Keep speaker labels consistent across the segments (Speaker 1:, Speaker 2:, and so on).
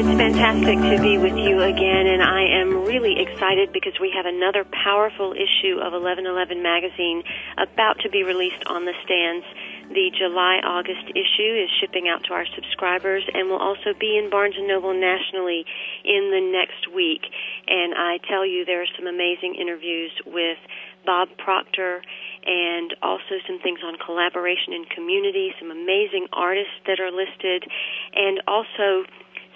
Speaker 1: It's fantastic to be with you again, and I am really excited because we have another powerful issue of 1111 magazine about to be released on the stands. The July August issue is shipping out to our subscribers and will also be in Barnes and Noble nationally in the next week. And I tell you, there are some amazing interviews with Bob Proctor and also some things on collaboration and community, some amazing artists that are listed, and also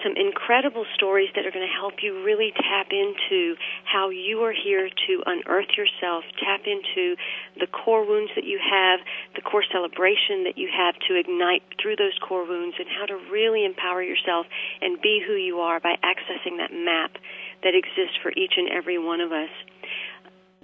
Speaker 1: some incredible stories that are going to help you really tap into how you are here to unearth yourself, tap into the core wounds that you have, the core celebration that you have to ignite through those core wounds, and how to really empower yourself and be who you are by accessing that map that exists for each and every one of us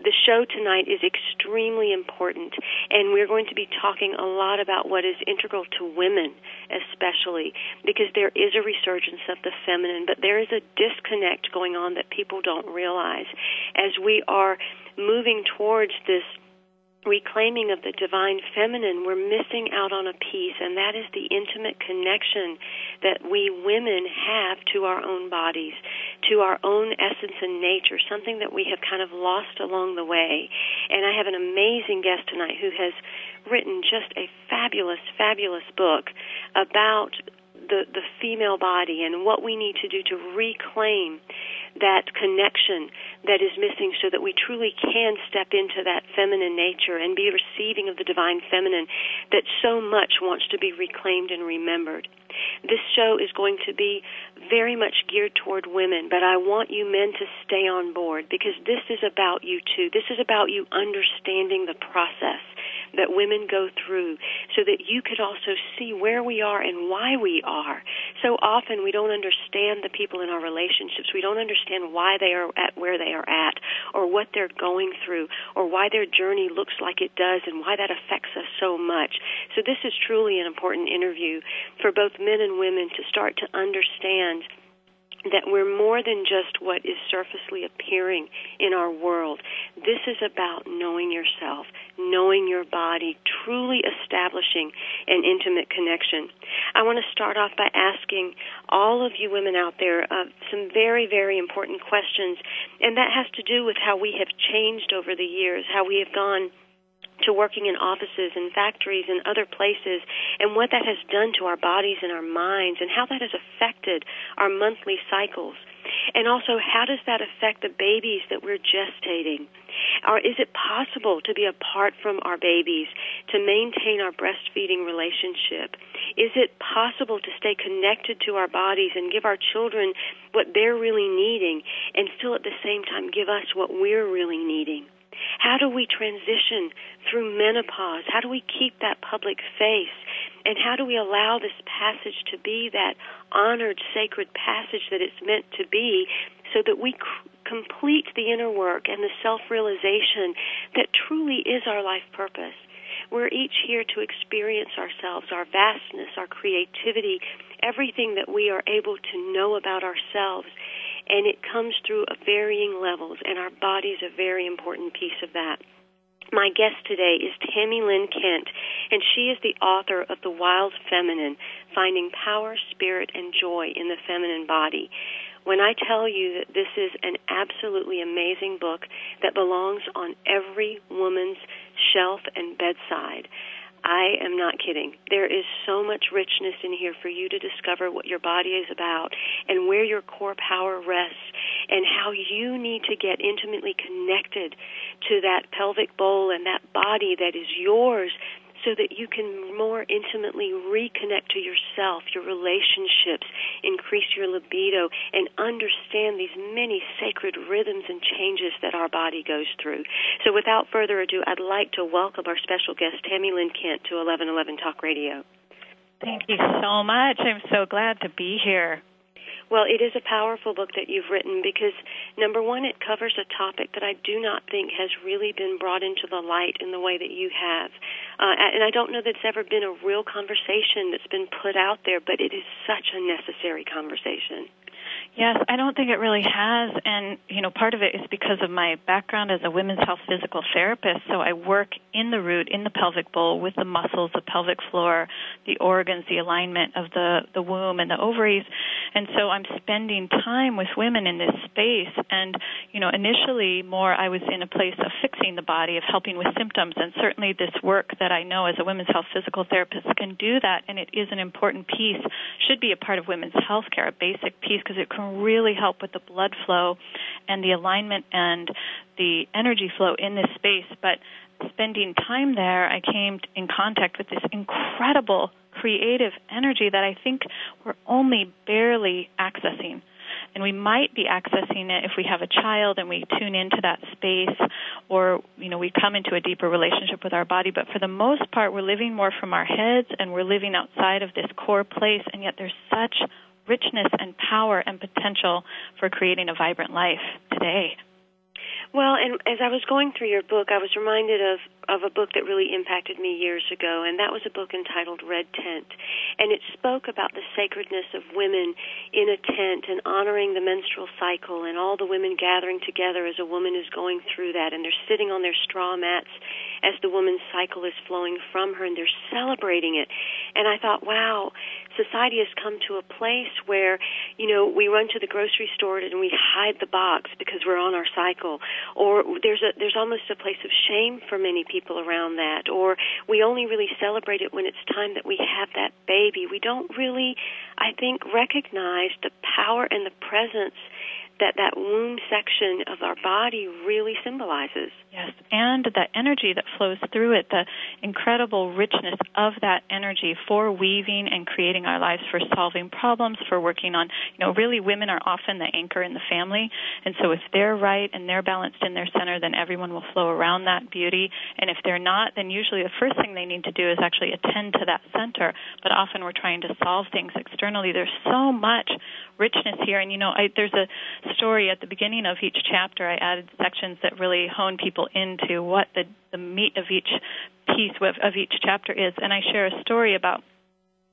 Speaker 1: the show tonight is extremely important, and we're going to be talking a lot about what is integral to women, especially, because there is a resurgence of the feminine, but there is a disconnect going on that people don't realize. As we are moving towards this reclaiming of the divine feminine, we're missing out on a piece, and that is the intimate connection that we women have to our own bodies, to our own essence and nature, something that we have kind of lost along the way. And I have an amazing guest tonight who has written just a fabulous, fabulous book about the, the female body and what we need to do to reclaim that connection that is missing so that we truly can step into that feminine nature and be receiving of the divine feminine that so much wants to be reclaimed and remembered. This show is going to be very much geared toward women, but I want you men to stay on board because this is about you too. This is about you understanding the process that women go through so that you could also see where we are and why we are. So often we don't understand the people in our relationships. We don't understand why they are at where they are at or what they're going through or why their journey looks like it does and why that affects us so much. So this is truly an important interview for both men and women to start to understand that we're more than just what is surfacely appearing in our world. This is about knowing yourself, knowing your body, truly establishing an intimate connection. I want to start off by asking all of you women out there uh, some very, very important questions, and that has to do with how we have changed over the years, how we have gone to working in offices and factories and other places and what that has done to our bodies and our minds and how that has affected our monthly cycles. And also, how does that affect the babies that we're gestating? Or is it possible to be apart from our babies, to maintain our breastfeeding relationship? Is it possible to stay connected to our bodies and give our children what they're really needing and still at the same time give us what we're really needing? How do we transition through menopause? How do we keep that public face? And how do we allow this passage to be that honored, sacred passage that it's meant to be so that we c- complete the inner work and the self realization that truly is our life purpose? We're each here to experience ourselves, our vastness, our creativity, everything that we are able to know about ourselves and it comes through varying levels, and our body is a very important piece of that. My guest today is Tami Lynn Kent, and she is the author of The Wild Feminine Finding Power, Spirit, and Joy in the Feminine Body. when I tell you that this is an absolutely amazing book that belongs on every woman's shelf and bedside. I am not kidding. There is so much richness in here for you to discover what your body is about and where your core power rests and how you need to get intimately connected to that pelvic bowl and that body that is yours so that you can more intimately reconnect to yourself, your relationships, increase your libido, and understand these many sacred rhythms and changes that our body goes through. So, without further ado, I'd like to welcome our special guest, Tami Lynn Kent, to 1111 Talk Radio.
Speaker 2: Thank you so much. I'm so glad to be here.
Speaker 1: Well, it is a powerful book that you've written because, number one, it covers a topic that I do not think has really been brought into the light in the way that you have. Uh, and I don't know that it's ever been a real conversation that's been put out there, but it is such a necessary conversation.
Speaker 2: Yes, I don't think it really has. And, you know, part of it is because of my background as a women's health physical therapist. So I work in the root, in the pelvic bowl, with the muscles, the pelvic floor, the organs, the alignment of the, the womb and the ovaries. And so I'm spending time with women in this space. And, you know, initially more I was in a place of fixing the body, of helping with symptoms. And certainly this work that I know as a women's health physical therapist can do that. And it is an important piece, should be a part of women's health care, a basic piece, because it can really help with the blood flow and the alignment and the energy flow in this space. But spending time there, I came in contact with this incredible creative energy that I think we're only barely accessing. And we might be accessing it if we have a child and we tune into that space or, you know, we come into a deeper relationship with our body. But for the most part, we're living more from our heads and we're living outside of this core place. And yet there's such richness and power and potential for creating a vibrant life today.
Speaker 1: Well, and as I was going through your book, I was reminded of of a book that really impacted me years ago, and that was a book entitled Red Tent, and it spoke about the sacredness of women in a tent and honoring the menstrual cycle and all the women gathering together as a woman is going through that, and they're sitting on their straw mats as the woman's cycle is flowing from her, and they're celebrating it. And I thought, wow, society has come to a place where, you know, we run to the grocery store and we hide the box because we're on our cycle, or there's a there's almost a place of shame for many people around that, or we only really celebrate it when it's time that we have that baby. We don't really, I think, recognize the power and the presence that that womb section of our body really symbolizes.
Speaker 2: Yes, and the energy that flows through it, the incredible richness of that energy for weaving and creating our lives, for solving problems, for working on, you know, really women are often the anchor in the family. And so if they're right and they're balanced in their center, then everyone will flow around that beauty. And if they're not, then usually the first thing they need to do is actually attend to that center. But often we're trying to solve things externally. There's so much richness here. And, you know, I, there's a story at the beginning of each chapter. I added sections that really hone people into what the, the meat of each piece of, of each chapter is. And I share a story about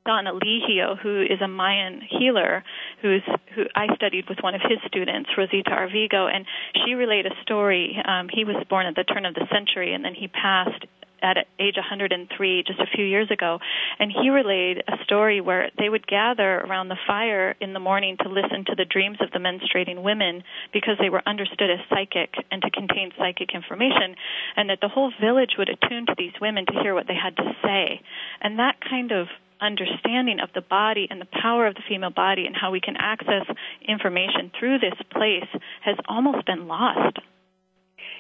Speaker 2: Don Elijio, who is a Mayan healer, who's who I studied with one of his students, Rosita Arvigo, and she relayed a story. Um, he was born at the turn of the century, and then he passed at age 103 just a few years ago, and he relayed a story where they would gather around the fire in the morning to listen to the dreams of the menstruating women because they were understood as psychic and to contain psychic information, and that the whole village would attune to these women to hear what they had to say. And that kind of understanding of the body and the power of the female body and how we can access information through this place has almost been lost.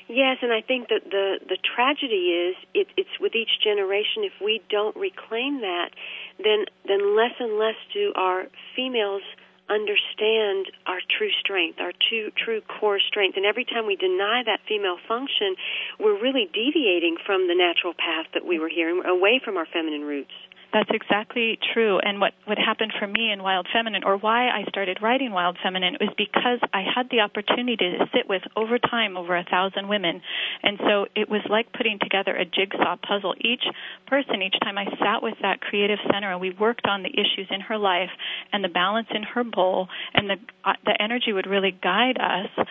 Speaker 1: Yes, and I think that the the tragedy is it, it's with each generation. If we don't reclaim that, then then less and less do our females understand our true strength, our true true core strength. And every time we deny that female function, we're really deviating from the natural path that we were here, away from our feminine roots.
Speaker 2: That's exactly true. And what, what happened for me in Wild Feminine, or why I started writing Wild Feminine, was because I had the opportunity to sit with over time over a thousand women. And so it was like putting together a jigsaw puzzle. Each person, each time I sat with that creative center and we worked on the issues in her life and the balance in her bowl, and the, uh, the energy would really guide us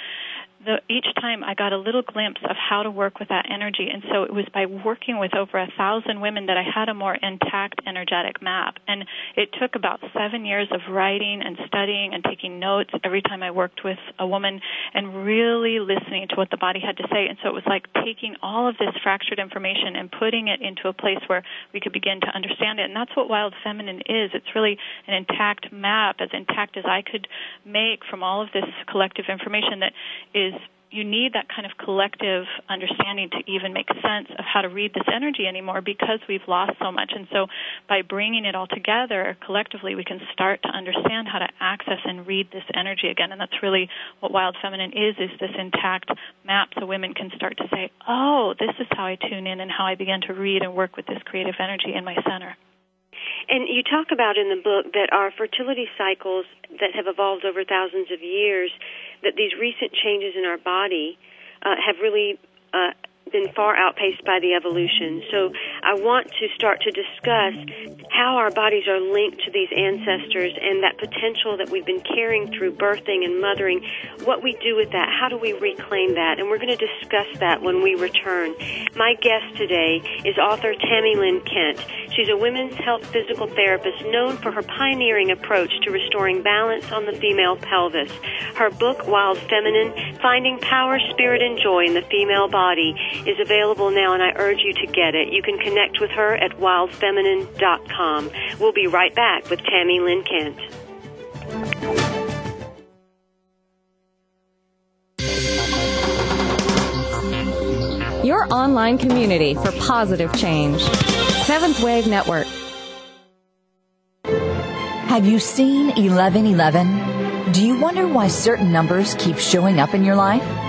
Speaker 2: the, each time I got a little glimpse of how to work with that energy. And so it was by working with over a thousand women that I had a more intact energetic map. And it took about seven years of writing and studying and taking notes every time I worked with a woman and really listening to what the body had to say. And so it was like taking all of this fractured information and putting it into a place where we could begin to understand it. And that's what Wild Feminine is. It's really an intact map, as intact as I could make from all of this collective information that is you need that kind of collective understanding to even make sense of how to read this energy anymore because we've lost so much. And so by bringing it all together collectively, we can start to understand how to access and read this energy again. And that's really what Wild Feminine is, is this intact map so women can start to say, oh, this is how I tune in and how I begin to read and work with this creative energy in my center.
Speaker 1: And you talk about in the book that our fertility cycles that have evolved over thousands of years, that these recent changes in our body uh, have really uh, been far outpaced by the evolution. So I want to start to discuss how our bodies are linked to these ancestors and that potential that we've been carrying through birthing and mothering, what we do with that, how do we reclaim that, and we're going to discuss that when we return. My guest today is author Tami Lynn Kent. She's a women's health physical therapist known for her pioneering approach to restoring balance on the female pelvis. Her book, Wild Feminine, Finding Power, Spirit, and Joy in the Female Body, is available now, and I urge you to get it. You can connect with her at wildfeminine.com. We'll be right back with Tami Lynn Kent.
Speaker 3: Your online community for positive change. Seventh Wave Network.
Speaker 4: Have you seen 1111? Do you wonder why certain numbers keep showing up in your life?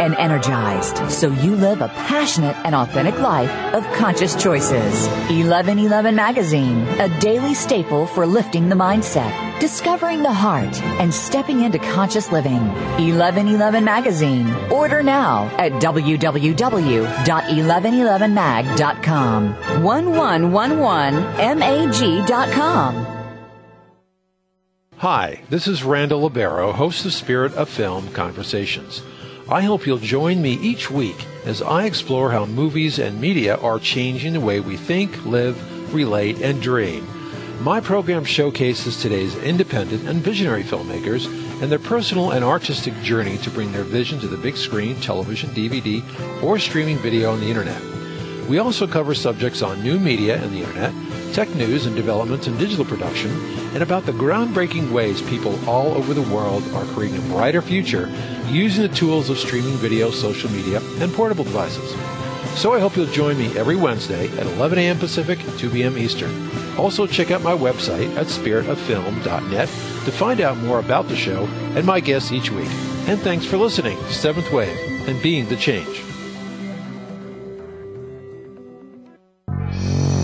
Speaker 4: and energized so you live a passionate and authentic life of conscious choices. 1111 Magazine, a daily staple for lifting the mindset, discovering the heart, and stepping into conscious living. 1111 Magazine. Order now at www.1111mag.com. 1111mag.com.
Speaker 5: Hi, this is Randall Libero, host of Spirit of Film Conversations. I hope you'll join me each week as I explore how movies and media are changing the way we think, live, relate, and dream. My program showcases today's independent and visionary filmmakers and their personal and artistic journey to bring their vision to the big screen, television, DVD, or streaming video on the internet. We also cover subjects on new media and the internet, tech news and developments in digital production, and about the groundbreaking ways people all over the world are creating a brighter future using the tools of streaming video, social media, and portable devices. So I hope you'll join me every Wednesday at 11 a.m. Pacific, 2 p.m. Eastern. Also, check out my website at spiritoffilm.net to find out more about the show and my guests each week. And thanks for listening to Seventh Wave and being the change.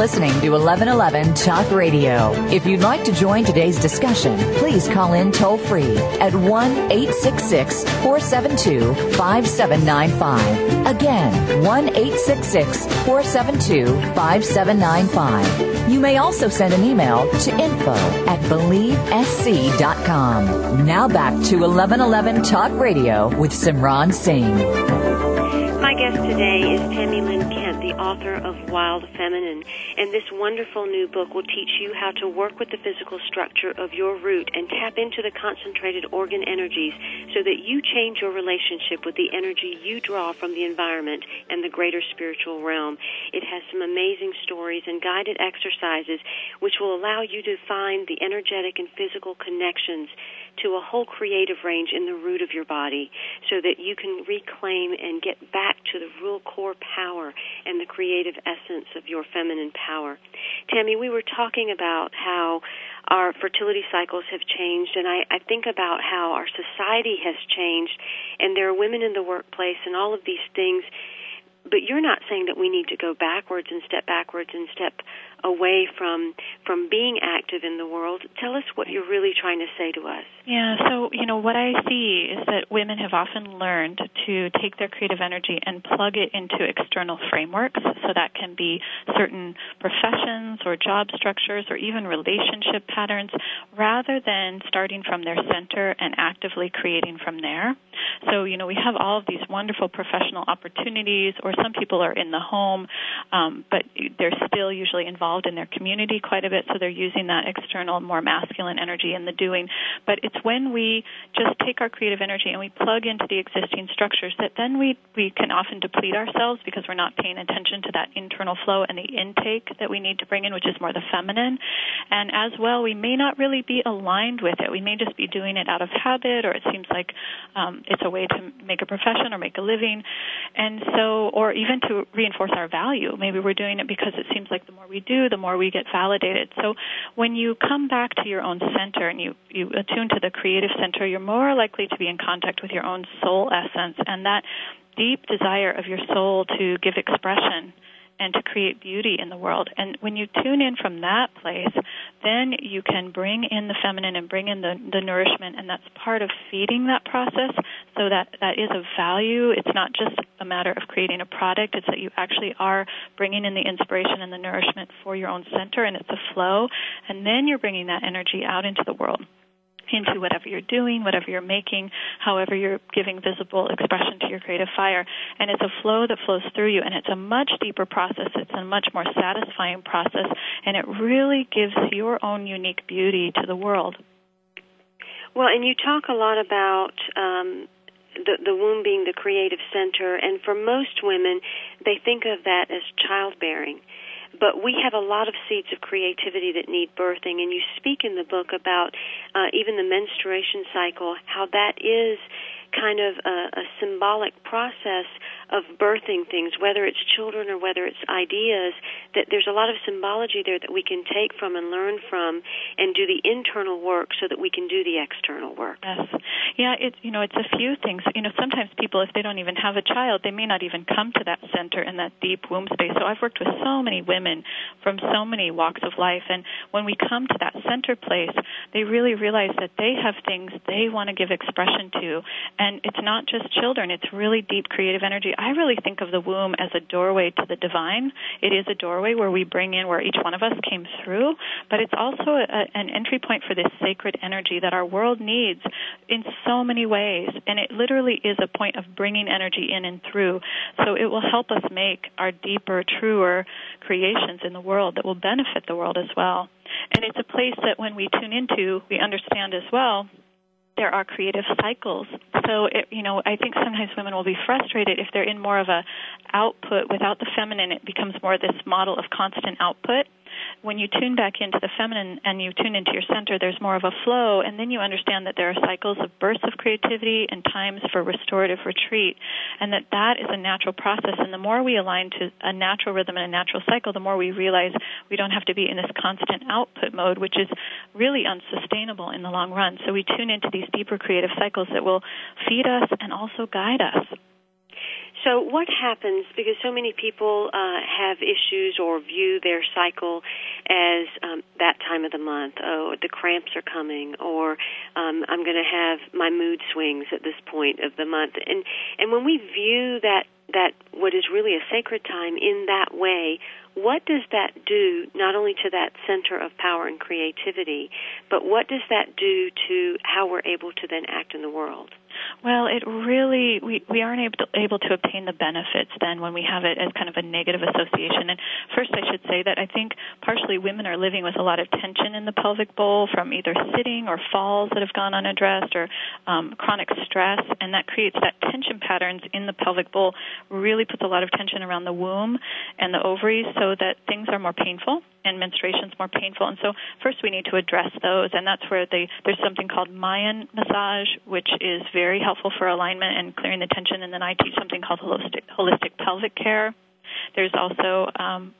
Speaker 4: Listening to 1111 Talk Radio. If you'd like to join today's discussion, please call in toll free at 1 866 472 5795. Again, 1 866 472 5795. You may also send an email to info at believesc.com. Now back to 1111 Talk Radio with Simran Singh.
Speaker 1: My guest today is Tami Lynn Kent, the author of Wild Feminine. And this wonderful new book will teach you how to work with the physical structure of your root and tap into the concentrated organ energies so that you change your relationship with the energy you draw from the environment and the greater spiritual realm. It has some amazing stories and guided exercises which will allow you to find the energetic and physical connections to a whole creative range in the root of your body so that you can reclaim and get back to the real core power and the creative essence of your feminine power. Tami, we were talking about how our fertility cycles have changed, and I, I think about how our society has changed, and there are women in the workplace and all of these things but you're not saying that we need to go backwards and step backwards and step away from from being active in the world. Tell us what you're really trying to say to us.
Speaker 2: Yeah, so you know what I see is that women have often learned to take their creative energy and plug it into external frameworks. So that can be certain professions or job structures or even relationship patterns rather than starting from their center and actively creating from there. So, you know, we have all of these wonderful professional opportunities, or some people are in the home, um, but they're still usually involved in their community quite a bit, so they're using that external, more masculine energy in the doing. But it's when we just take our creative energy and we plug into the existing structures that then we, we can often deplete ourselves because we're not paying attention to that internal flow and the intake that we need to bring in, which is more the feminine. And as well, we may not really be aligned with it. We may just be doing it out of habit, or it seems like um, it's a way to make a profession or make a living. And so, or even to reinforce our value. Maybe we're doing it because it seems like the more we do, the more we get validated. So when you come back to your own center and you, you attune to the creative center, you're more likely to be in contact with your own soul essence and that deep desire of your soul to give expression and to create beauty in the world. And when you tune in from that place, then you can bring in the feminine and bring in the, the nourishment, and that's part of feeding that process. So that that is of value. It's not just a matter of creating a product; it's that you actually are bringing in the inspiration and the nourishment for your own center, and it's a flow. And then you're bringing that energy out into the world into whatever you're doing, whatever you're making, however you're giving visible expression to your creative fire. And it's a flow that flows through you, and it's a much deeper process. It's a much more satisfying process, and it really gives your own unique beauty to the world.
Speaker 1: Well, and you talk a lot about um, the, the womb being the creative center, and for most women, they think of that as childbearing but we have a lot of seeds of creativity that need birthing. And you speak in the book about uh, even the menstruation cycle how that is kind of a, a symbolic process of birthing things, whether it's children or whether it's ideas, that there's a lot of symbology there that we can take from and learn from and do the internal work so that we can do the external work.
Speaker 2: Yes. Yeah, it's you know, it's a few things. You know, sometimes people if they don't even have a child, they may not even come to that center and that deep womb space. So I've worked with so many women from so many walks of life and when we come to that center place, they really realize that they have things they want to give expression to and it's not just children, it's really deep creative energy. I really think of the womb as a doorway to the divine. It is a doorway where we bring in where each one of us came through, but it's also a, an entry point for this sacred energy that our world needs in so many ways. And it literally is a point of bringing energy in and through. So it will help us make our deeper, truer creations in the world that will benefit the world as well. And it's a place that when we tune into, we understand as well there are creative cycles. So, it, you know, I think sometimes women will be frustrated if they're in more of a output without the feminine. It becomes more this model of constant output when you tune back into the feminine and you tune into your center, there's more of a flow, and then you understand that there are cycles of bursts of creativity and times for restorative retreat, and that that is a natural process. And the more we align to a natural rhythm and a natural cycle, the more we realize we don't have to be in this constant output mode, which is really unsustainable in the long run. So we tune into these deeper creative cycles that will feed us and also guide us.
Speaker 1: So, what happens because so many people uh, have issues or view their cycle as um, that time of the month? Oh, the cramps are coming, or um, I'm going to have my mood swings at this point of the month. And and when we view that that what is really a sacred time in that way, what does that do not only to that center of power and creativity, but what does that do to how we're able to then act in the world?
Speaker 2: Well, it really we we aren't able to, able to obtain the benefits then when we have it as kind of a negative association. And first, I should say that I think partially women are living with a lot of tension in the pelvic bowl from either sitting or falls that have gone unaddressed or um, chronic stress, and that creates that tension patterns in the pelvic bowl. Really puts a lot of tension around the womb and the ovaries, so that things are more painful and menstruation's more painful. And so first we need to address those, and that's where they, there's something called Mayan massage, which is very helpful for alignment and clearing the tension. And then I teach something called holistic, holistic pelvic care. There's also um,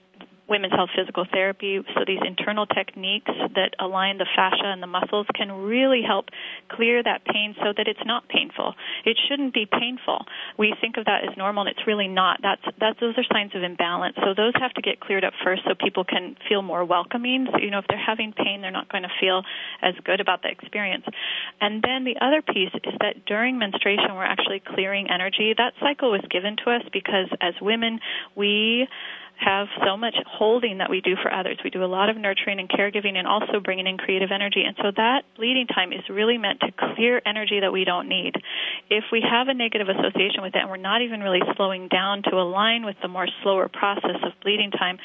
Speaker 2: women's health physical therapy. So these internal techniques that align the fascia and the muscles can really help clear that pain so that it's not painful. It shouldn't be painful. We think of that as normal and it's really not. That's that's those are signs of imbalance. So those have to get cleared up first so people can feel more welcoming. So you know if they're having pain they're not going to feel as good about the experience. And then the other piece is that during menstruation we're actually clearing energy. That cycle was given to us because as women we have so much holding that we do for others. We do a lot of nurturing and caregiving and also bringing in creative energy. And so that bleeding time is really meant to clear energy that we don't need. If we have a negative association with it and we're not even really slowing down to align with the more slower process of bleeding time,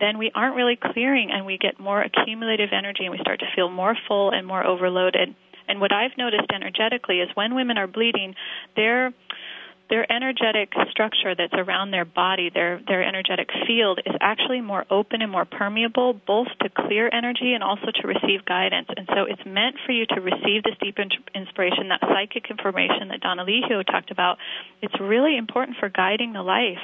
Speaker 2: then we aren't really clearing and we get more accumulative energy and we start to feel more full and more overloaded. And what I've noticed energetically is when women are bleeding, they're their energetic structure that's around their body, their their energetic field is actually more open and more permeable, both to clear energy and also to receive guidance. And so it's meant for you to receive this deep inspiration, that psychic information that Don Elijio talked about. It's really important for guiding the life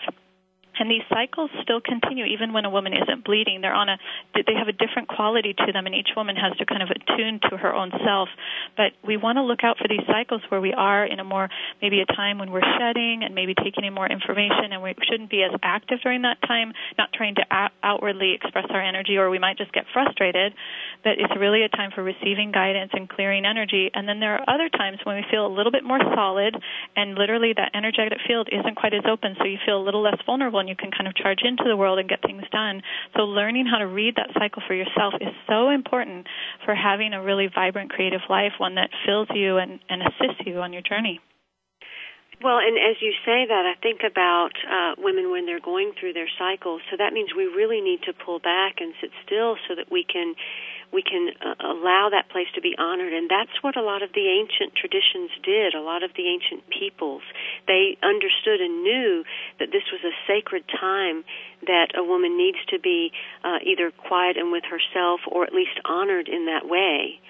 Speaker 2: and these cycles still continue even when a woman isn't bleeding. They're on a they have a different quality to them and each woman has to kind of attune to her own self. But we want to look out for these cycles where we are in a more maybe a time when we're shedding and maybe taking in more information and we shouldn't be as active during that time not trying to outwardly express our energy or we might just get frustrated. But it's really a time for receiving guidance and clearing energy. And then there are other times when we feel a little bit more solid and literally that energetic field isn't quite as open so you feel a little less vulnerable and you can kind of charge into the world and get things done. So learning how to read that cycle for yourself is so important for having a really vibrant creative life, one that fills you and, and assists you on your journey.
Speaker 1: Well, and as you say that, I think about uh, women when they're going through their cycles. So that means we really need to pull back and sit still so that we can we can uh, allow that place to be honored. And that's what a lot of the ancient traditions did, a lot of the ancient peoples. They understood and knew that this was a sacred time that a woman needs to be uh, either quiet and with herself or at least honored in that way.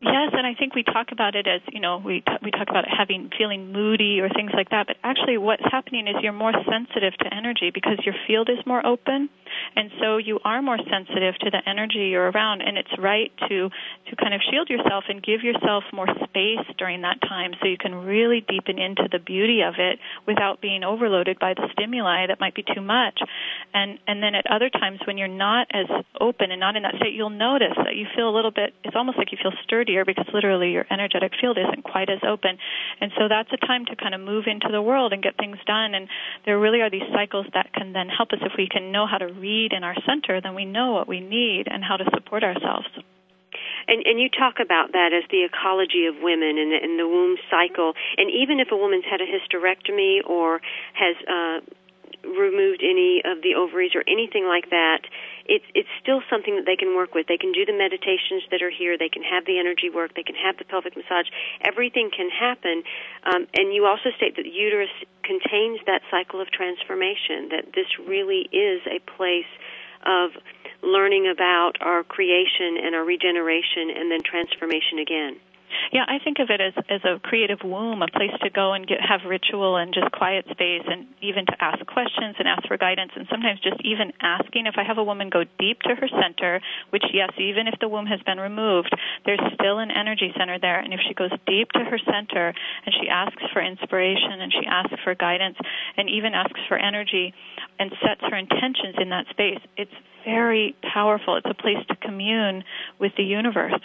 Speaker 2: Yes, and I think we talk about it as you know we t- we talk about having feeling moody or things like that. But actually, what's happening is you're more sensitive to energy because your field is more open, and so you are more sensitive to the energy you're around. And it's right to to kind of shield yourself and give yourself more space during that time, so you can really deepen into the beauty of it without being overloaded by the stimuli that might be too much. And and then at other times when you're not as open and not in that state, you'll notice that you feel a little bit. It's almost like you feel sturdier because literally your energetic field isn't quite as open. And so that's a time to kind of move into the world and get things done. And there really are these cycles that can then help us if we can know how to read in our center, then we know what we need and how to support ourselves.
Speaker 1: And, and you talk about that as the ecology of women and the, and the womb cycle. And even if a woman's had a hysterectomy or has uh, removed any of the ovaries or anything like that, it's it's still something that they can work with. They can do the meditations that are here. They can have the energy work. They can have the pelvic massage. Everything can happen. Um, and you also state that the uterus contains that cycle of transformation. That this really is a place of learning about our creation and our regeneration, and then transformation again.
Speaker 2: Yeah, I think of it as as a creative womb, a place to go and get have ritual and just quiet space, and even to ask questions and ask for guidance, and sometimes just even asking. If I have a woman go deep to her center, which yes, even if the womb has been removed, there's still an energy center there, and if she goes deep to her center and she asks for inspiration and she asks for guidance and even asks for energy and sets her intentions in that space, it's very powerful. It's a place to commune with the universe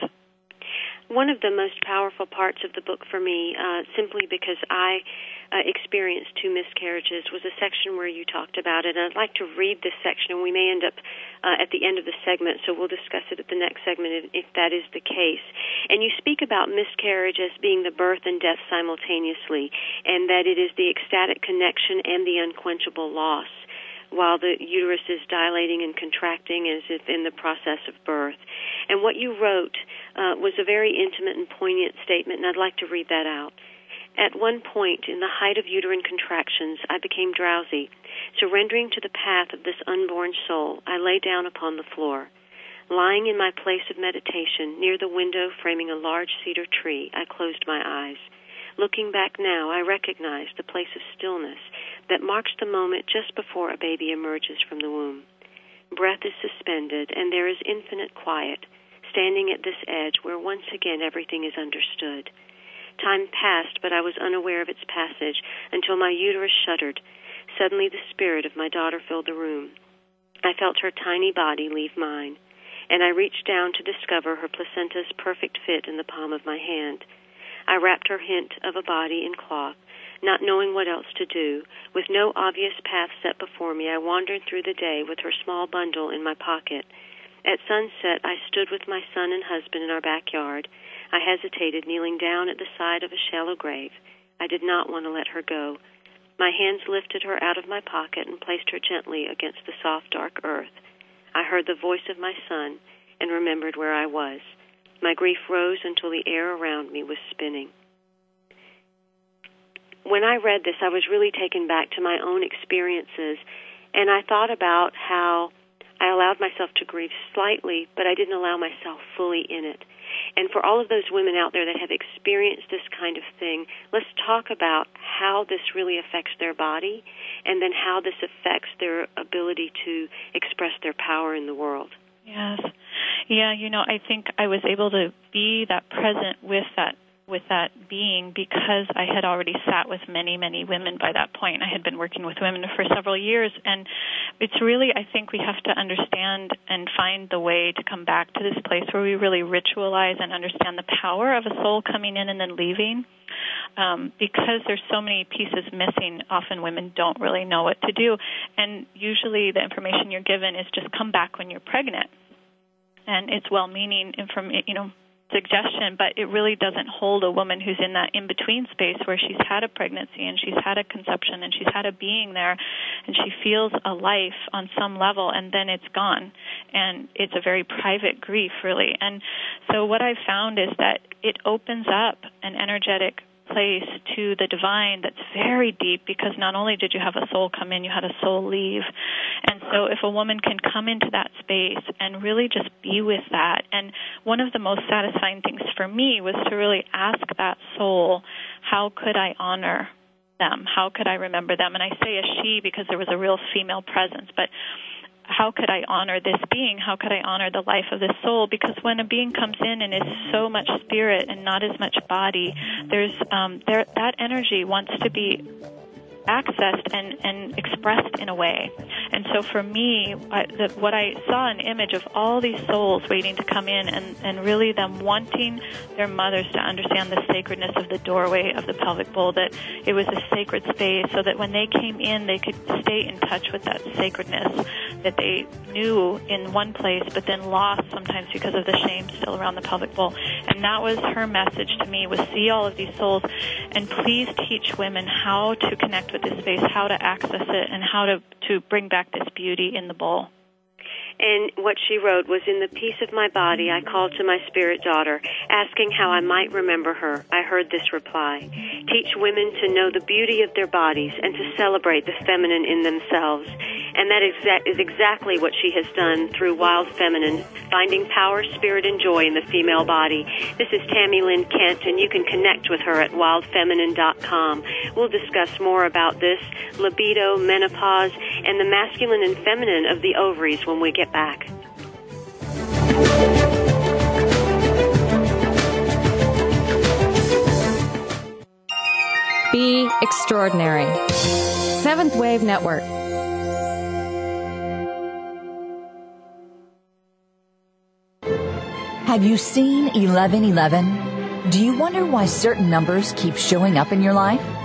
Speaker 1: one of the most powerful parts of the book for me, uh, simply because I uh, experienced two miscarriages, was a section where you talked about it. And I'd like to read this section, and we may end up uh, at the end of the segment, so we'll discuss it at the next segment if, if that is the case. And you speak about miscarriage as being the birth and death simultaneously, and that it is the ecstatic connection and the unquenchable loss while the uterus is dilating and contracting as if in the process of birth. And what you wrote uh, was a very intimate and poignant statement, and I'd like to read that out. At one point, in the height of uterine contractions, I became drowsy. Surrendering to the path of this unborn soul, I lay down upon the floor. Lying in my place of meditation near the window framing a large cedar tree, I closed my eyes. Looking back now, I recognize the place of stillness that marks the moment just before a baby emerges from the womb. Breath is suspended, and there is infinite quiet, standing at this edge where once again everything is understood. Time passed, but I was unaware of its passage until my uterus shuddered. Suddenly, the spirit of my daughter filled the room. I felt her tiny body leave mine, and I reached down to discover her placenta's perfect fit in the palm of my hand. I wrapped her hint of a body in cloth, not knowing what else to do. With no obvious path set before me, I wandered through the day with her small bundle in my pocket. At sunset, I stood with my son and husband in our backyard. I hesitated, kneeling down at the side of a shallow grave. I did not want to let her go. My hands lifted her out of my pocket and placed her gently against the soft, dark earth. I heard the voice of my son and remembered where I was. My grief rose until the air around me was spinning. When I read this, I was really taken back to my own experiences, and I thought about how I allowed myself to grieve slightly, but I didn't allow myself fully in it. And for all of those women out there that have experienced this kind of thing, let's talk about how this really affects their body and then how this affects their ability to express their power in the world.
Speaker 2: Yes. Yeah, you know, I think I was able to be that present with that with that being because I had already sat with many, many women by that point. I had been working with women for several years, and it's really, I think, we have to understand and find the way to come back to this place where we really ritualize and understand the power of a soul coming in and then leaving. Um, because there's so many pieces missing, often women don't really know what to do, and usually the information you're given is just come back when you're pregnant and it's well-meaning information, you know, suggestion, but it really doesn't hold a woman who's in that in between space where she's had a pregnancy and she's had a conception and she's had a being there and she feels a life on some level and then it's gone. And it's a very private grief, really. And so what I've found is that it opens up an energetic place to the divine that's very deep because not only did you have a soul come in, you had a soul leave. And so if a woman can come into that space and really just be with that, and one of the most satisfying things for me was to really ask that soul, how could I honor them? How could I remember them? And I say a she because there was a real female presence, but how could I honor this being? How could I honor the life of this soul? Because when a being comes in and is so much spirit and not as much body, there's um, there that energy wants to be accessed and, and expressed in a way. And so for me, I, the, what I saw an image of all these souls waiting to come in and, and really them wanting their mothers to understand the sacredness of the doorway of the pelvic bowl, that it was a sacred space so that when they came in, they could stay in touch with that sacredness that they knew in one place, but then lost sometimes because of the shame still around the pelvic bowl. And that was her message to me was see all of these souls and please teach women how to connect with this space, how to access it, and how to, to bring back this beauty in the bowl.
Speaker 1: And what she wrote was In the peace of my body, I called to my spirit daughter, asking how I might remember her. I heard this reply Teach women to know the beauty of their bodies and to celebrate the feminine in themselves. And that is exactly what she has done through Wild Feminine, finding power, spirit, and joy in the female body. This is Tami Lynn Kent, and you can connect with her at wildfeminine.com. We'll discuss more about this libido, menopause, and the masculine and feminine of the ovaries when we get back.
Speaker 3: Be extraordinary. Seventh Wave Network.
Speaker 4: Have you seen 1111? Do you wonder why certain numbers keep showing up in your life?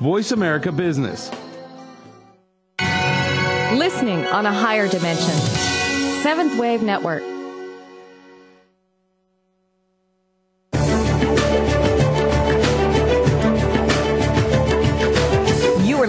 Speaker 6: Voice America Business.
Speaker 3: Listening on a higher dimension. Seventh Wave Network.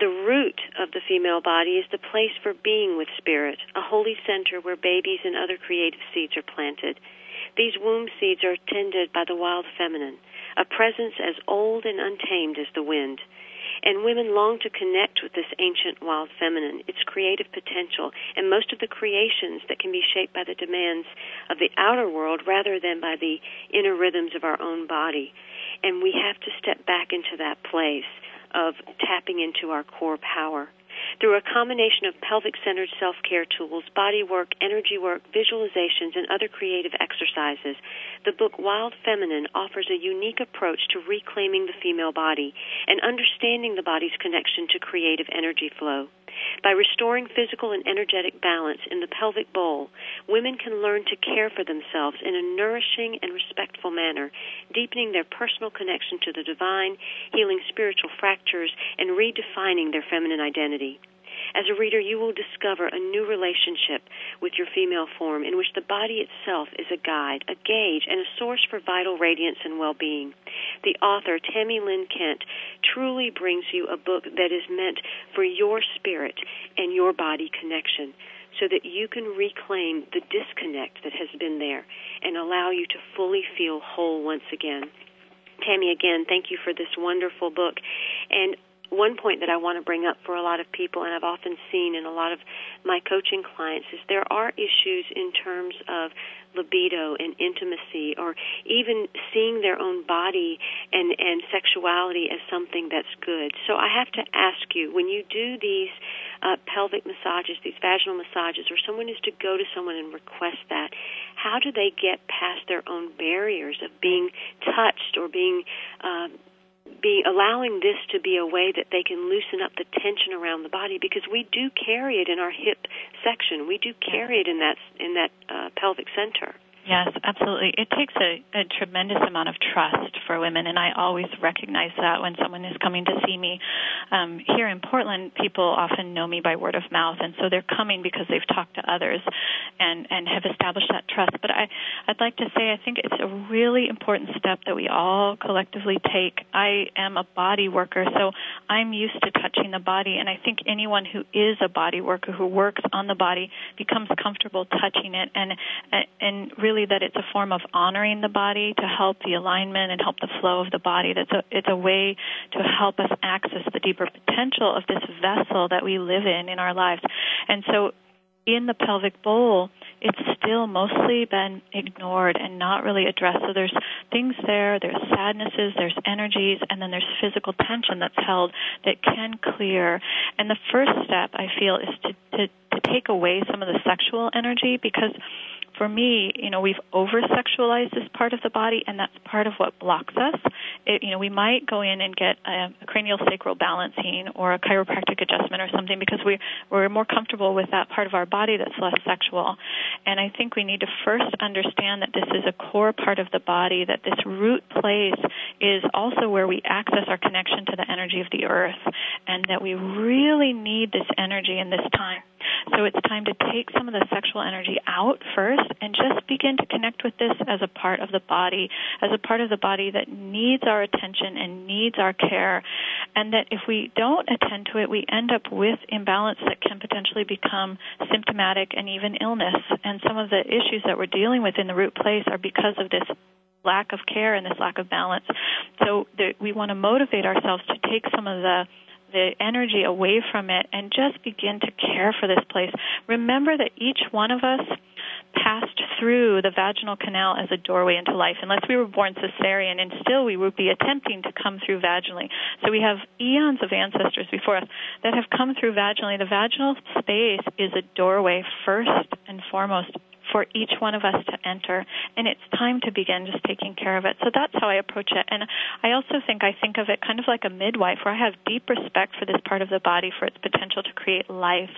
Speaker 1: The root of the female body is the place for being with spirit, a holy center where babies and other creative seeds are planted. These womb seeds are tended by the wild feminine, a presence as old and untamed as the wind. And women long to connect with this ancient wild feminine, its creative potential, and most of the creations that can be shaped by the demands of the outer world rather than by the inner rhythms of our own body. And we have to step back into that place of tapping into our core power. Through a combination of pelvic centered self care tools, body work, energy work, visualizations, and other creative exercises, the book Wild Feminine offers a unique approach to reclaiming the female body and understanding the body's connection to creative energy flow. By restoring physical and energetic balance in the pelvic bowl, women can learn to care for themselves in a nourishing and respectful manner, deepening their personal connection to the divine, healing spiritual fractures, and redefining their feminine identity. As a reader, you will discover a new relationship with your female form in which the body itself is a guide, a gauge, and a source for vital radiance and well being. The author, Tami Lynn Kent, truly brings you a book that is meant for your spirit and your body connection so that you can reclaim the disconnect that has been there and allow you to fully feel whole once again. Tami, again, thank you for this wonderful book. And one point that I want to bring up for a lot of people, and I've often seen in a lot of my coaching clients, is there are issues in terms of libido and intimacy, or even seeing their own body and and sexuality as something that's good. So I have to ask you, when you do these uh, pelvic massages, these vaginal massages, or someone is to go to someone and request that, how do they get past their own barriers of being touched or being um, be allowing this to be a way that they can loosen up the tension around the body because we do carry it in our hip section. We do carry it in that in that uh, pelvic center.
Speaker 2: Yes, absolutely. It takes a, a tremendous amount of trust for women, and I always recognize that when someone is coming to see me. Um, here in Portland, people often know me by word of mouth, and so they're coming because they've talked to others and, and have established that trust. But I, I'd like to say I think it's a really important step that we all collectively take. I am a body worker, so I'm used to touching the body, and I think anyone who is a body worker who works on the body becomes comfortable touching it and and really really that it's a form of honoring the body to help the alignment and help the flow of the body. That's a it's a way to help us access the deeper potential of this vessel that we live in in our lives. And so in the pelvic bowl, it's still mostly been ignored and not really addressed. So there's things there, there's sadnesses, there's energies, and then there's physical tension that's held that can clear. And the first step, I feel, is to, to, to take away some of the sexual energy because for me, you know, we've over sexualized this part of the body, and that's part of what blocks us. It, you know, we might go in and get a, a cranial sacral balancing or a chiropractic adjustment or something because we we're more comfortable with that part of our body that's less sexual. And I think we need to first understand that this is a core part of the body, that this root place is also where we access our connection to the energy of the earth, and that we really need this energy in this time. So it's time to take some of the sexual energy out first and just begin to connect with this as a part of the body, as a part of the body that needs our attention and needs our care. And that if we don't attend to it, we end up with imbalance that can potentially become symptomatic and even illness. And some of the issues that we're dealing with in the root place are because of this lack of care and this lack of balance. So we want to motivate ourselves to take some of the the energy away from it and just begin to care for this place. Remember that each one of us passed through the vaginal canal as a doorway into life. Unless we were born cesarean, and still we would be attempting to come through vaginally. So we have eons of ancestors before us that have come through vaginally. The vaginal space is a doorway first and foremost for each one of us to enter and it's time to begin just taking care of it so that's how i approach it and i also think i think of it kind of like a midwife where i have deep respect for this part of the body for its potential to create life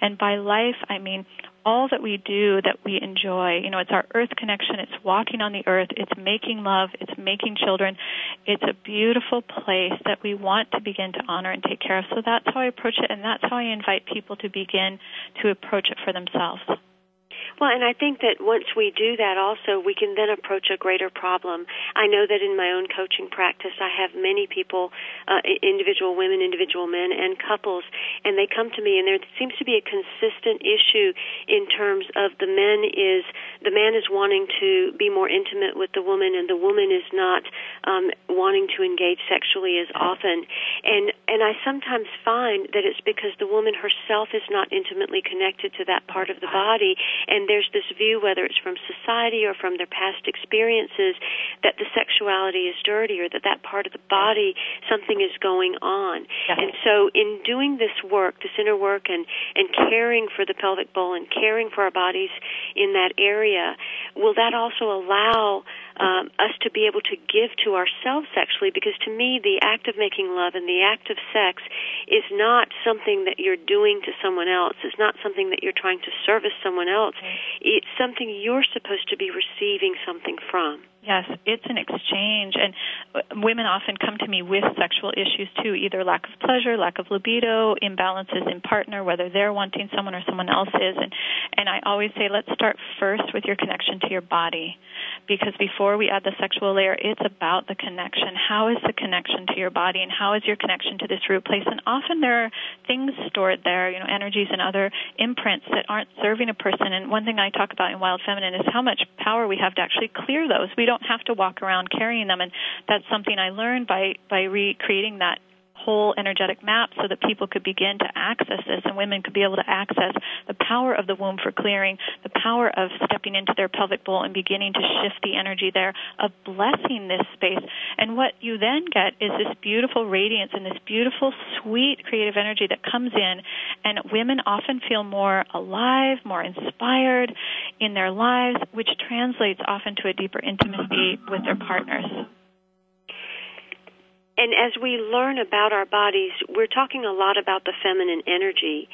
Speaker 2: and by life i mean all that we do that we enjoy. You know, it's our earth connection, it's walking on the earth, it's making love, it's making children. It's a beautiful place that we want to begin to honor and take care of. So that's how I approach it, and that's how I invite people to begin to approach it for themselves.
Speaker 1: Well, and I think that once we do that also, we can then approach a greater problem. I know that in my own coaching practice, I have many people, uh, individual women, individual men, and couples, and they come to me, and there seems to be a consistent issue in terms of the men is, the man is wanting to be more intimate with the woman, and the woman is not um, wanting to engage sexually as often. And, and I sometimes find that it's because the woman herself is not intimately connected to that part of the body, and there's this view, whether it's from society or from their past experiences, that the sexuality is dirty or that that part of the body, something is going on. And so, in doing this work, this inner work, and, and caring for the pelvic bowl and caring for our bodies in that area, will that also allow um, us to be able to give to ourselves sexually because to me the act of making love and the act of sex is not something that you're doing to someone else. It's not something that you're trying to service someone else. It's something you're supposed to be receiving something from
Speaker 2: Yes, it's an exchange, and uh, women often come to me with sexual issues too, either lack of pleasure, lack of libido, imbalances in partner, whether they're wanting someone or someone else is, and and I always say let's start first with your connection to your body, because before we add the sexual layer, it's about the connection. How is the connection to your body, and how is your connection to this root place? And often there are things stored there, you know, energies and other imprints that aren't serving a person. And one thing I talk about in Wild Feminine is how much power we have to actually clear those. We don't have to walk around carrying them, and that's something I learned by by recreating that whole energetic map so that people could begin to access this and women could be able to access the power of the womb for clearing, the power of stepping into their pelvic bowl and beginning to shift the energy there, of blessing this space. And what you then get is this beautiful radiance and this beautiful, sweet creative energy that comes in, and women often feel more alive, more inspired in their lives, which translates often to a deeper intimacy with their partners.
Speaker 1: And as we learn about our bodies, we're talking a lot about the feminine energy,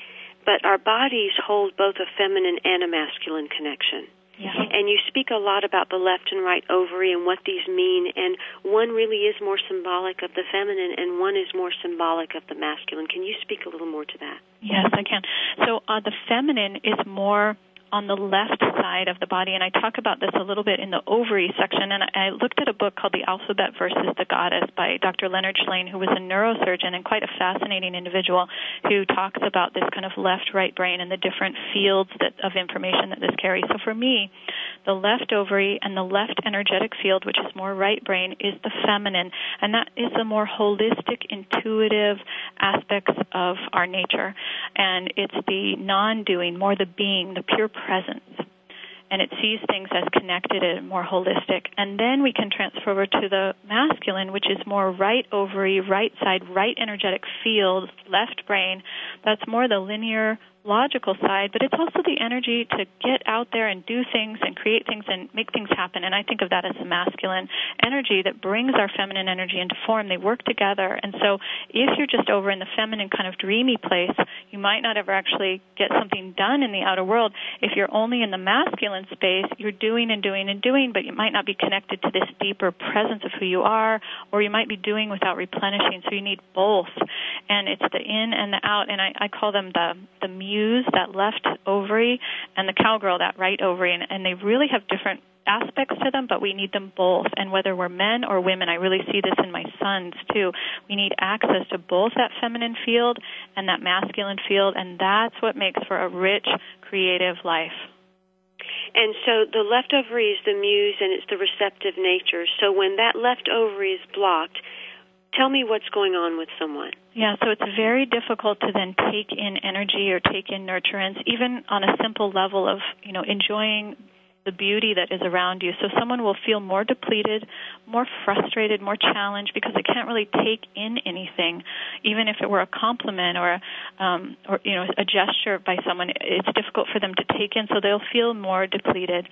Speaker 1: but our bodies hold both a feminine and a masculine connection.
Speaker 2: Yeah.
Speaker 1: And you speak a lot about the left and right ovary and what these mean, and one really is more symbolic of the feminine and one is more symbolic of the masculine. Can you speak a little more to that?
Speaker 2: Yes, I can. So uh, the feminine is more on the left side of the body, and I talk about this a little bit in the ovary section. And I looked at a book called The Alphabet versus the Goddess by Dr. Leonard Shlain, who was a neurosurgeon and quite a fascinating individual who talks about this kind of left-right brain and the different fields that, of information that this carries. So for me, the left ovary and the left energetic field, which is more right brain, is the feminine, and that is the more holistic, intuitive aspects of our nature. And it's the non-doing, more the being, the pure presence and it sees things as connected and more holistic. And then we can transfer over to the masculine, which is more right ovary, right side, right energetic field, left brain. That's more the linear, logical side, but it's also the energy to get out there and do things and create things and make things happen. And I think of that as the masculine energy that brings our feminine energy into form. They work together. And so if you're just over in the feminine kind of dreamy place, you might not ever actually get something done in the outer world. If you're only in the masculine space, you're doing and doing and doing, but you might not be connected to this deeper presence of who you are, or you might be doing without replenishing. So you need both. And it's the in and the out. And I, I call them the, the muse, that left ovary, and the cowgirl, that right ovary. And, and they really have different aspects to them, but we need them both. And whether we're men or women, I really see this in my sons too. We need access to both that feminine field and that masculine field, and that's what makes for a rich, creative life.
Speaker 1: And so the left ovary is the muse and it's the receptive nature. So when that left ovary is blocked, tell me what's going on with someone.
Speaker 2: Yeah, so it's very difficult to then take in energy or take in nurturance, even on a simple level of, you know, enjoying the beauty that is around you. So someone will feel more depleted, more frustrated, more challenged because they can't really take in anything, even if it were a compliment or, um, or you know, a gesture by someone. It's difficult for them to take in, so they'll feel more depleted.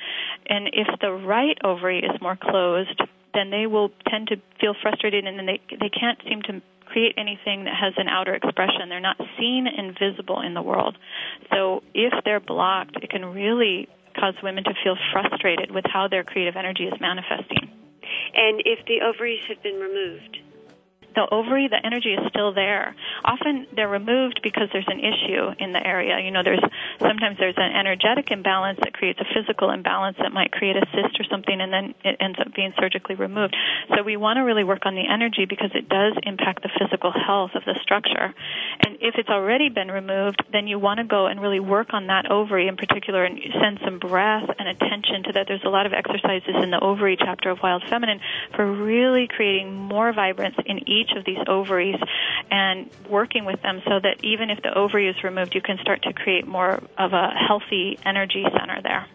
Speaker 2: And if the right ovary is more closed, then they will tend to feel frustrated, and then they they can't seem to create anything that has an outer expression. They're not seen and visible in the world. So if they're blocked, it can really cause women to feel frustrated with how their creative energy is manifesting.
Speaker 1: And if the ovaries have been removed?
Speaker 2: The ovary, the energy is still there. Often they're removed because there's an issue in the area. You know, there's sometimes there's an energetic imbalance that creates a physical imbalance that might create a cyst or something, and then it ends up being surgically removed. So we want to really work on the energy because it does impact the physical health of the structure. And if it's already been removed, then you want to go and really work on that ovary in particular and send some breath and attention to that. There's a lot of exercises in the ovary chapter of Wild Feminine for really creating more vibrance in each each of these ovaries and working with them so that even if the ovary is removed, you can start to create more of a healthy energy center there.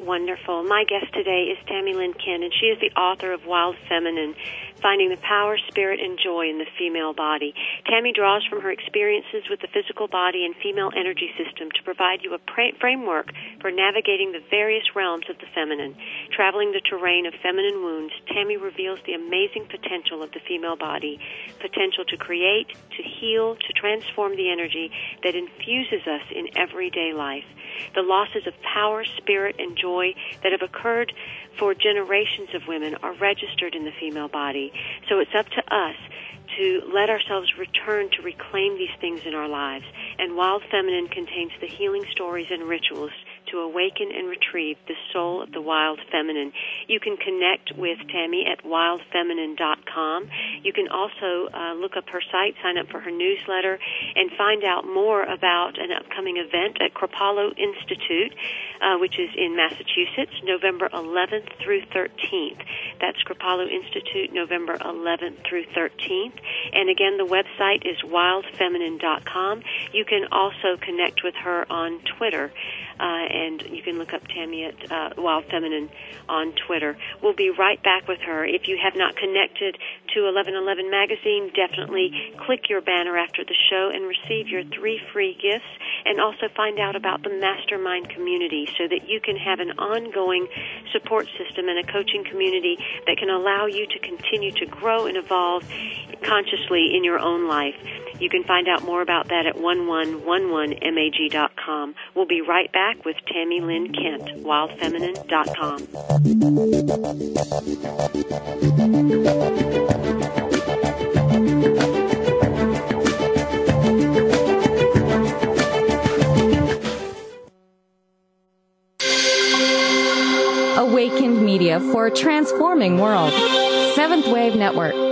Speaker 1: Wonderful. My guest today is Tami Lynn and she is the author of Wild Feminine finding the power, spirit, and joy in the female body. Tami draws from her experiences with the physical body and female energy system to provide you a framework for navigating the various realms of the feminine. Traveling the terrain of feminine wounds, Tami reveals the amazing potential of the female body, potential to create, to heal, to transform the energy that infuses us in everyday life. The losses of power, spirit, and joy that have occurred for generations of women are registered in the female body. So it's up to us to let ourselves return to reclaim these things in our lives. And Wild Feminine contains the healing stories and rituals to awaken and retrieve the soul of the wild feminine. You can connect with Tami at wildfeminine.com. You can also uh, look up her site, sign up for her newsletter, and find out more about an upcoming event at Kripalu Institute, uh, which is in Massachusetts, November 11th through 13th. That's Kripalu Institute, November 11th through 13th. And again, the website is wildfeminine.com. You can also connect with her on Twitter uh, and you can look up Tami at uh, Wild Feminine on Twitter. We'll be right back with her. If you have not connected to 1111 Magazine, definitely click your banner after the show and receive your three free gifts and also find out about the mastermind community so that you can have an ongoing support system and a coaching community that can allow you to continue to grow and evolve consciously in your own life. You can find out more about that at 1111mag.com. We'll be right back with Tami Lynn Kent, wildfeminine.com.
Speaker 3: Awakened Media for a transforming world. Seventh Wave Network.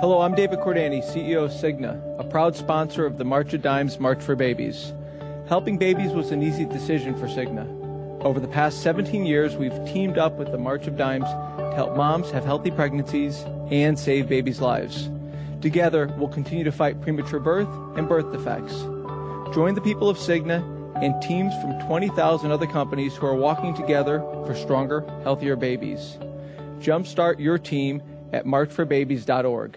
Speaker 7: Hello, I'm David Cordani, CEO of Cigna, a proud sponsor of the March of Dimes March for Babies. Helping babies was an easy decision for Cigna. Over the past 17 years, we've teamed up with the March of Dimes to help moms have healthy pregnancies and save babies' lives. Together, we'll continue to fight premature birth and birth defects. Join the people of Cigna and teams from 20,000 other companies who are walking together for stronger, healthier babies. Jumpstart your team at marchforbabies.org.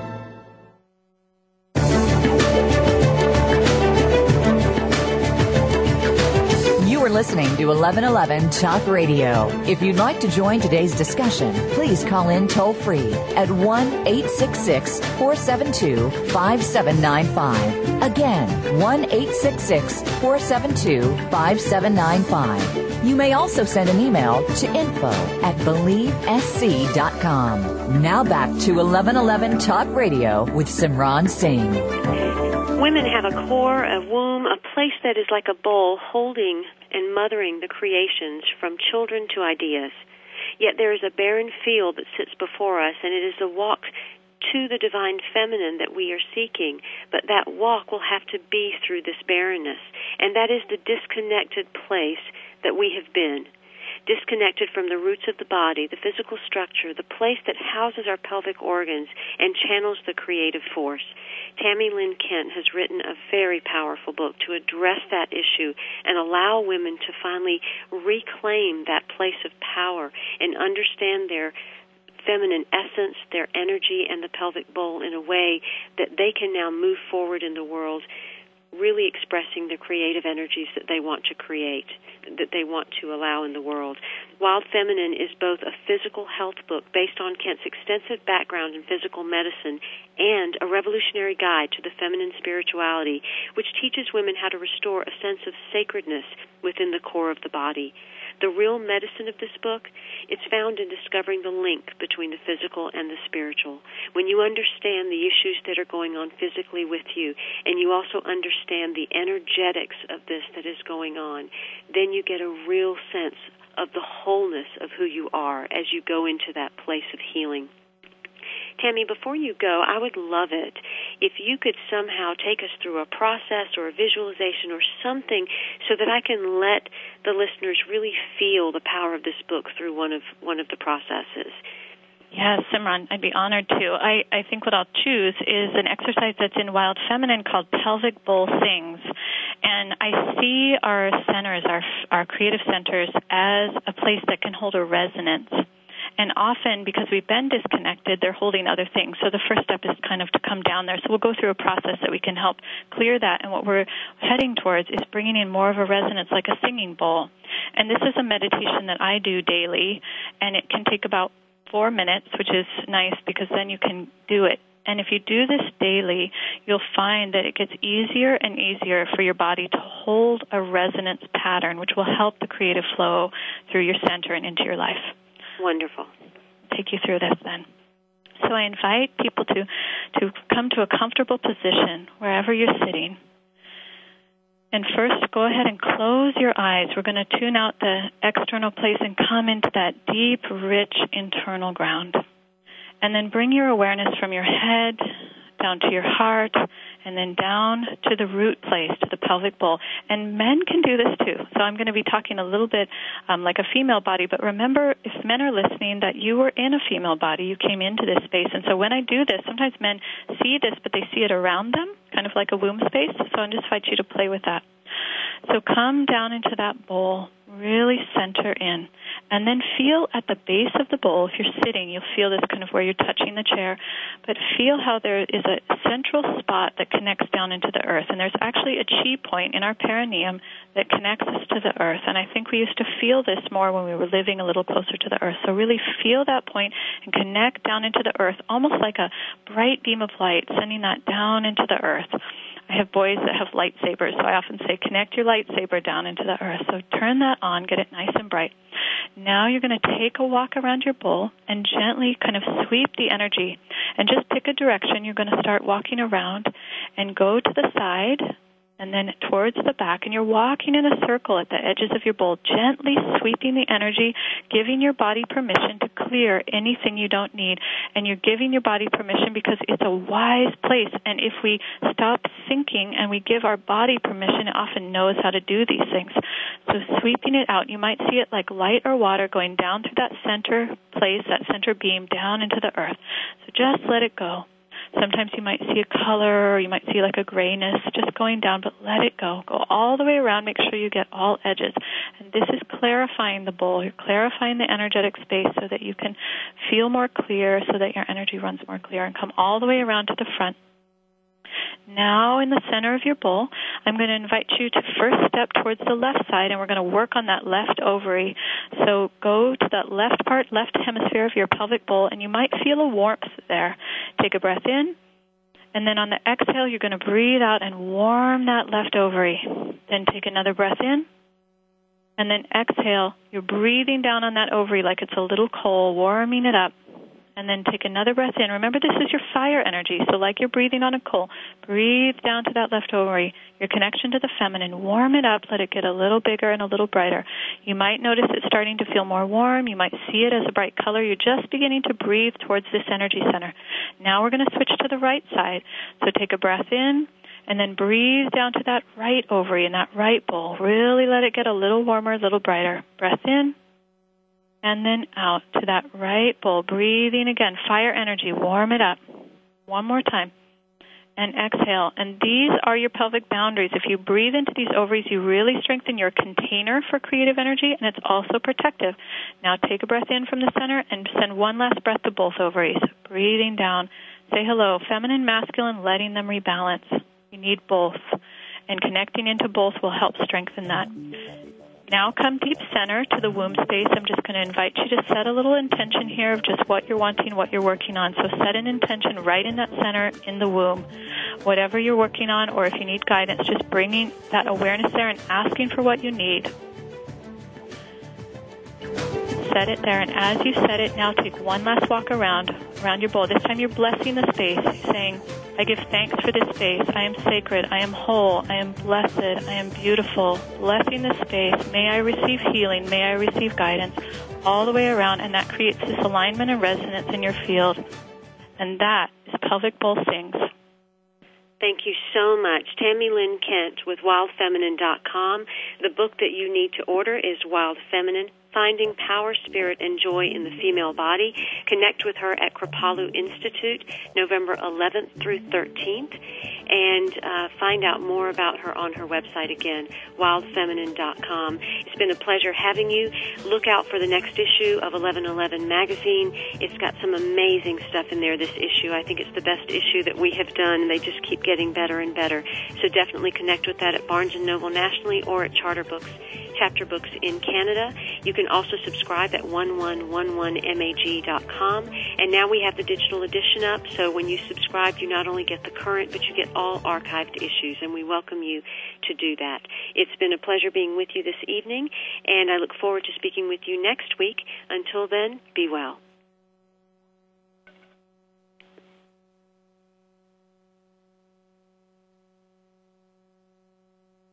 Speaker 4: listening to 1111 Talk Radio. If you'd like to join today's discussion, please call in toll free at 1 866 472 5795. Again, 1 866 472 5795. You may also send an email to info at believesc.com. Now back to 1111 Talk Radio with Simran Singh.
Speaker 1: Women have a core, a womb, a place that is like a bowl holding and mothering the creations from children to ideas. Yet there is a barren field that sits before us, and it is the walk to the divine feminine that we are seeking. But that walk will have to be through this barrenness, and that is the disconnected place that we have been. Disconnected from the roots of the body, the physical structure, the place that houses our pelvic organs and channels the creative force. Tami Lynn Kent has written a very powerful book to address that issue and allow women to finally reclaim that place of power and understand their feminine essence, their energy, and the pelvic bowl in a way that they can now move forward in the world really expressing the creative energies that they want to create, that they want to allow in the world. Wild Feminine is both a physical health book based on Kent's extensive background in physical medicine and a revolutionary guide to the feminine spirituality, which teaches women how to restore a sense of sacredness within the core of the body. The real medicine of this book, it's found in discovering the link between the physical and the spiritual. When you understand the issues that are going on physically with you, and you also understand the energetics of this that is going on, then you get a real sense of the wholeness of who you are as you go into that place of healing. Tami, before you go, I would love it if you could somehow take us through a process or a visualization or something so that I can let the listeners really feel the power of this book through one of one of the processes.
Speaker 2: Yes, Simran, I'd be honored to. I, I think what I'll choose is an exercise that's in Wild Feminine called Pelvic Bowl Sings. And I see our centers, our, our creative centers, as a place that can hold a resonance and often, because we've been disconnected, they're holding other things. So the first step is kind of to come down there. So we'll go through a process that we can help clear that. And what we're heading towards is bringing in more of a resonance like a singing bowl. And this is a meditation that I do daily, and it can take about four minutes, which is nice because then you can do it and if you do this daily, you'll find that it gets easier and easier for your body to hold a resonance pattern, which will help the creative flow through your center and into your life.
Speaker 1: Wonderful.
Speaker 2: Take you through this then. So I invite people to, to come to a comfortable position wherever you're sitting. And first, go ahead and close your eyes. We're going to tune out the external place and come into that deep, rich internal ground. And then bring your awareness from your head down to your heart and then down to the root place, to the pelvic bowl. And men can do this too. So I'm going to be talking a little bit um, like a female body, but remember, if men are listening, that you were in a female body, you came into this space. And so when I do this, sometimes men see this, but they see it around them, kind of like a womb space. So I just invite you to play with that. So come down into that bowl, really center in. And then feel at the base of the bowl, if you're sitting, you'll feel this kind of where you're touching the chair, but feel how there is a central spot that connects down into the earth. And there's actually a chi point in our perineum that connects us to the earth. And I think we used to feel this more when we were living a little closer to the earth. So really feel that point and connect down into the earth, almost like a bright beam of light, sending that down into the earth. I have boys that have lightsabers, so I often say connect your lightsaber down into the earth. So turn that on, get it nice and bright. Now you're going to take a walk around your bowl and gently kind of sweep the energy and just pick a direction. You're going to start walking around and go to the side and then towards the back, and you're walking in a circle at the edges of your bowl, gently sweeping the energy, giving your body permission to clear anything you don't need. And you're giving your body permission because it's a wise place. And if we stop thinking and we give our body permission, it often knows how to do these things. So sweeping it out, you might see it like light or water going down through that center place, that center beam, down into the earth. So just let it go. Sometimes you might see a color or you might see like a grayness just going down, but let it go. Go all the way around. Make sure you get all edges. And this is clarifying the bowl. You're clarifying the energetic space so that you can feel more clear, so that your energy runs more clear and come all the way around to the front. Now, in the center of your bowl, I'm going to invite you to first step towards the left side, and we're going to work on that left ovary. So go to that left part, left hemisphere of your pelvic bowl, and you might feel a warmth there. Take a breath in, and then on the exhale, you're going to breathe out and warm that left ovary. Then take another breath in, and then exhale. You're breathing down on that ovary like it's a little coal, warming it up and then take another breath in. Remember, this is your fire energy. So, like you're breathing on a coal, breathe down to that left ovary, your connection to the feminine. Warm it up, let it get a little bigger and a little brighter. You might notice it starting to feel more warm. You might see it as a bright color. You're just beginning to breathe towards this energy center. Now, we're going to switch to the right side. So, take a breath in. And then breathe down to that right ovary and that right bowl. Really let it get a little warmer, a little brighter. Breath in and then out to that right bowl. Breathing again, fire energy, warm it up. One more time. And exhale. And these are your pelvic boundaries. If you breathe into these ovaries, you really strengthen your container for creative energy, and it's also protective. Now take a breath in from the center and send one last breath to both ovaries. Breathing down. Say hello, feminine, masculine, letting them rebalance. You need both. And connecting into both will help strengthen that. Now come deep center to the womb space. I'm just going to invite you to set a little intention here of just what you're wanting, what you're working on. So set an intention right in that center in the womb. Whatever you're working on, or if you need guidance, just bringing that awareness there and asking for what you need. Set it there, and as you set it, now take one last walk around, around your bowl. This time you're blessing the space, saying, I give thanks for this space. I am sacred. I am whole. I am blessed. I am beautiful. Blessing this space. May I receive healing. May I receive guidance all the way around. And that creates this alignment and resonance in your field. And that is Pelvic Bowl Sings.
Speaker 1: Thank you so much. Tami Lynn Kent with wildfeminine.com. The book that you need to order is Wild Feminine Finding Power, Spirit, and Joy in the Female Body. Connect with her at Kripalu Institute, November 11th through 13th, and uh, find out more about her on her website again, wildfeminine.com. It's been a pleasure having you. Look out for the next issue of 1111 magazine. It's got some amazing stuff in there, this issue. I think it's the best issue that we have done, and they just keep getting better and better. So definitely connect with that at Barnes & Noble nationally or at Charter Books chapter books in Canada. You can also subscribe at 1111mag.com. And now we have the digital edition up, so when you subscribe, you not only get the current, but you get all archived issues, and we welcome you to do that. It's been a pleasure being with you this evening, and I look forward to speaking with you next week. Until then, be well.